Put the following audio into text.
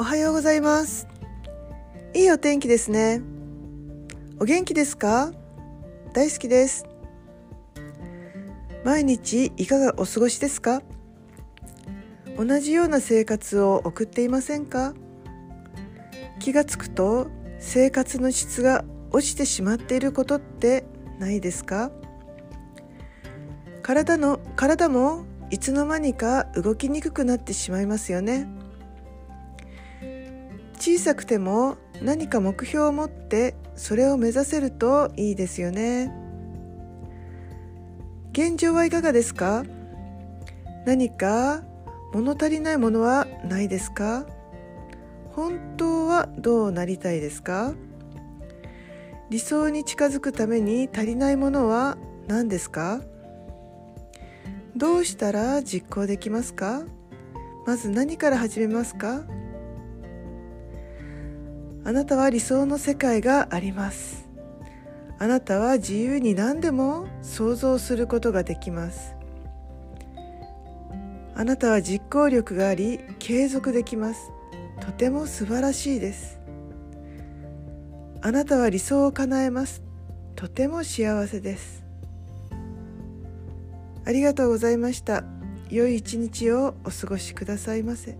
おはようございます。いいお天気ですね。お元気ですか？大好きです。毎日いかがお過ごしですか？同じような生活を送っていませんか？気がつくと生活の質が落ちてしまっていることってないですか？体の体もいつの間にか動きにくくなってしまいますよね。小さくても何か目標を持ってそれを目指せるといいですよね。現状はいかがですか？何か物足りないものはないですか？本当はどうなりたいですか？理想に近づくために足りないものは何ですか？どうしたら実行できますか？まず何から始めますか？あなたは理想の世界があります。あなたは自由に何でも想像することができます。あなたは実行力があり継続できます。とても素晴らしいです。あなたは理想を叶えます。とても幸せです。ありがとうございました。良い一日をお過ごしくださいませ。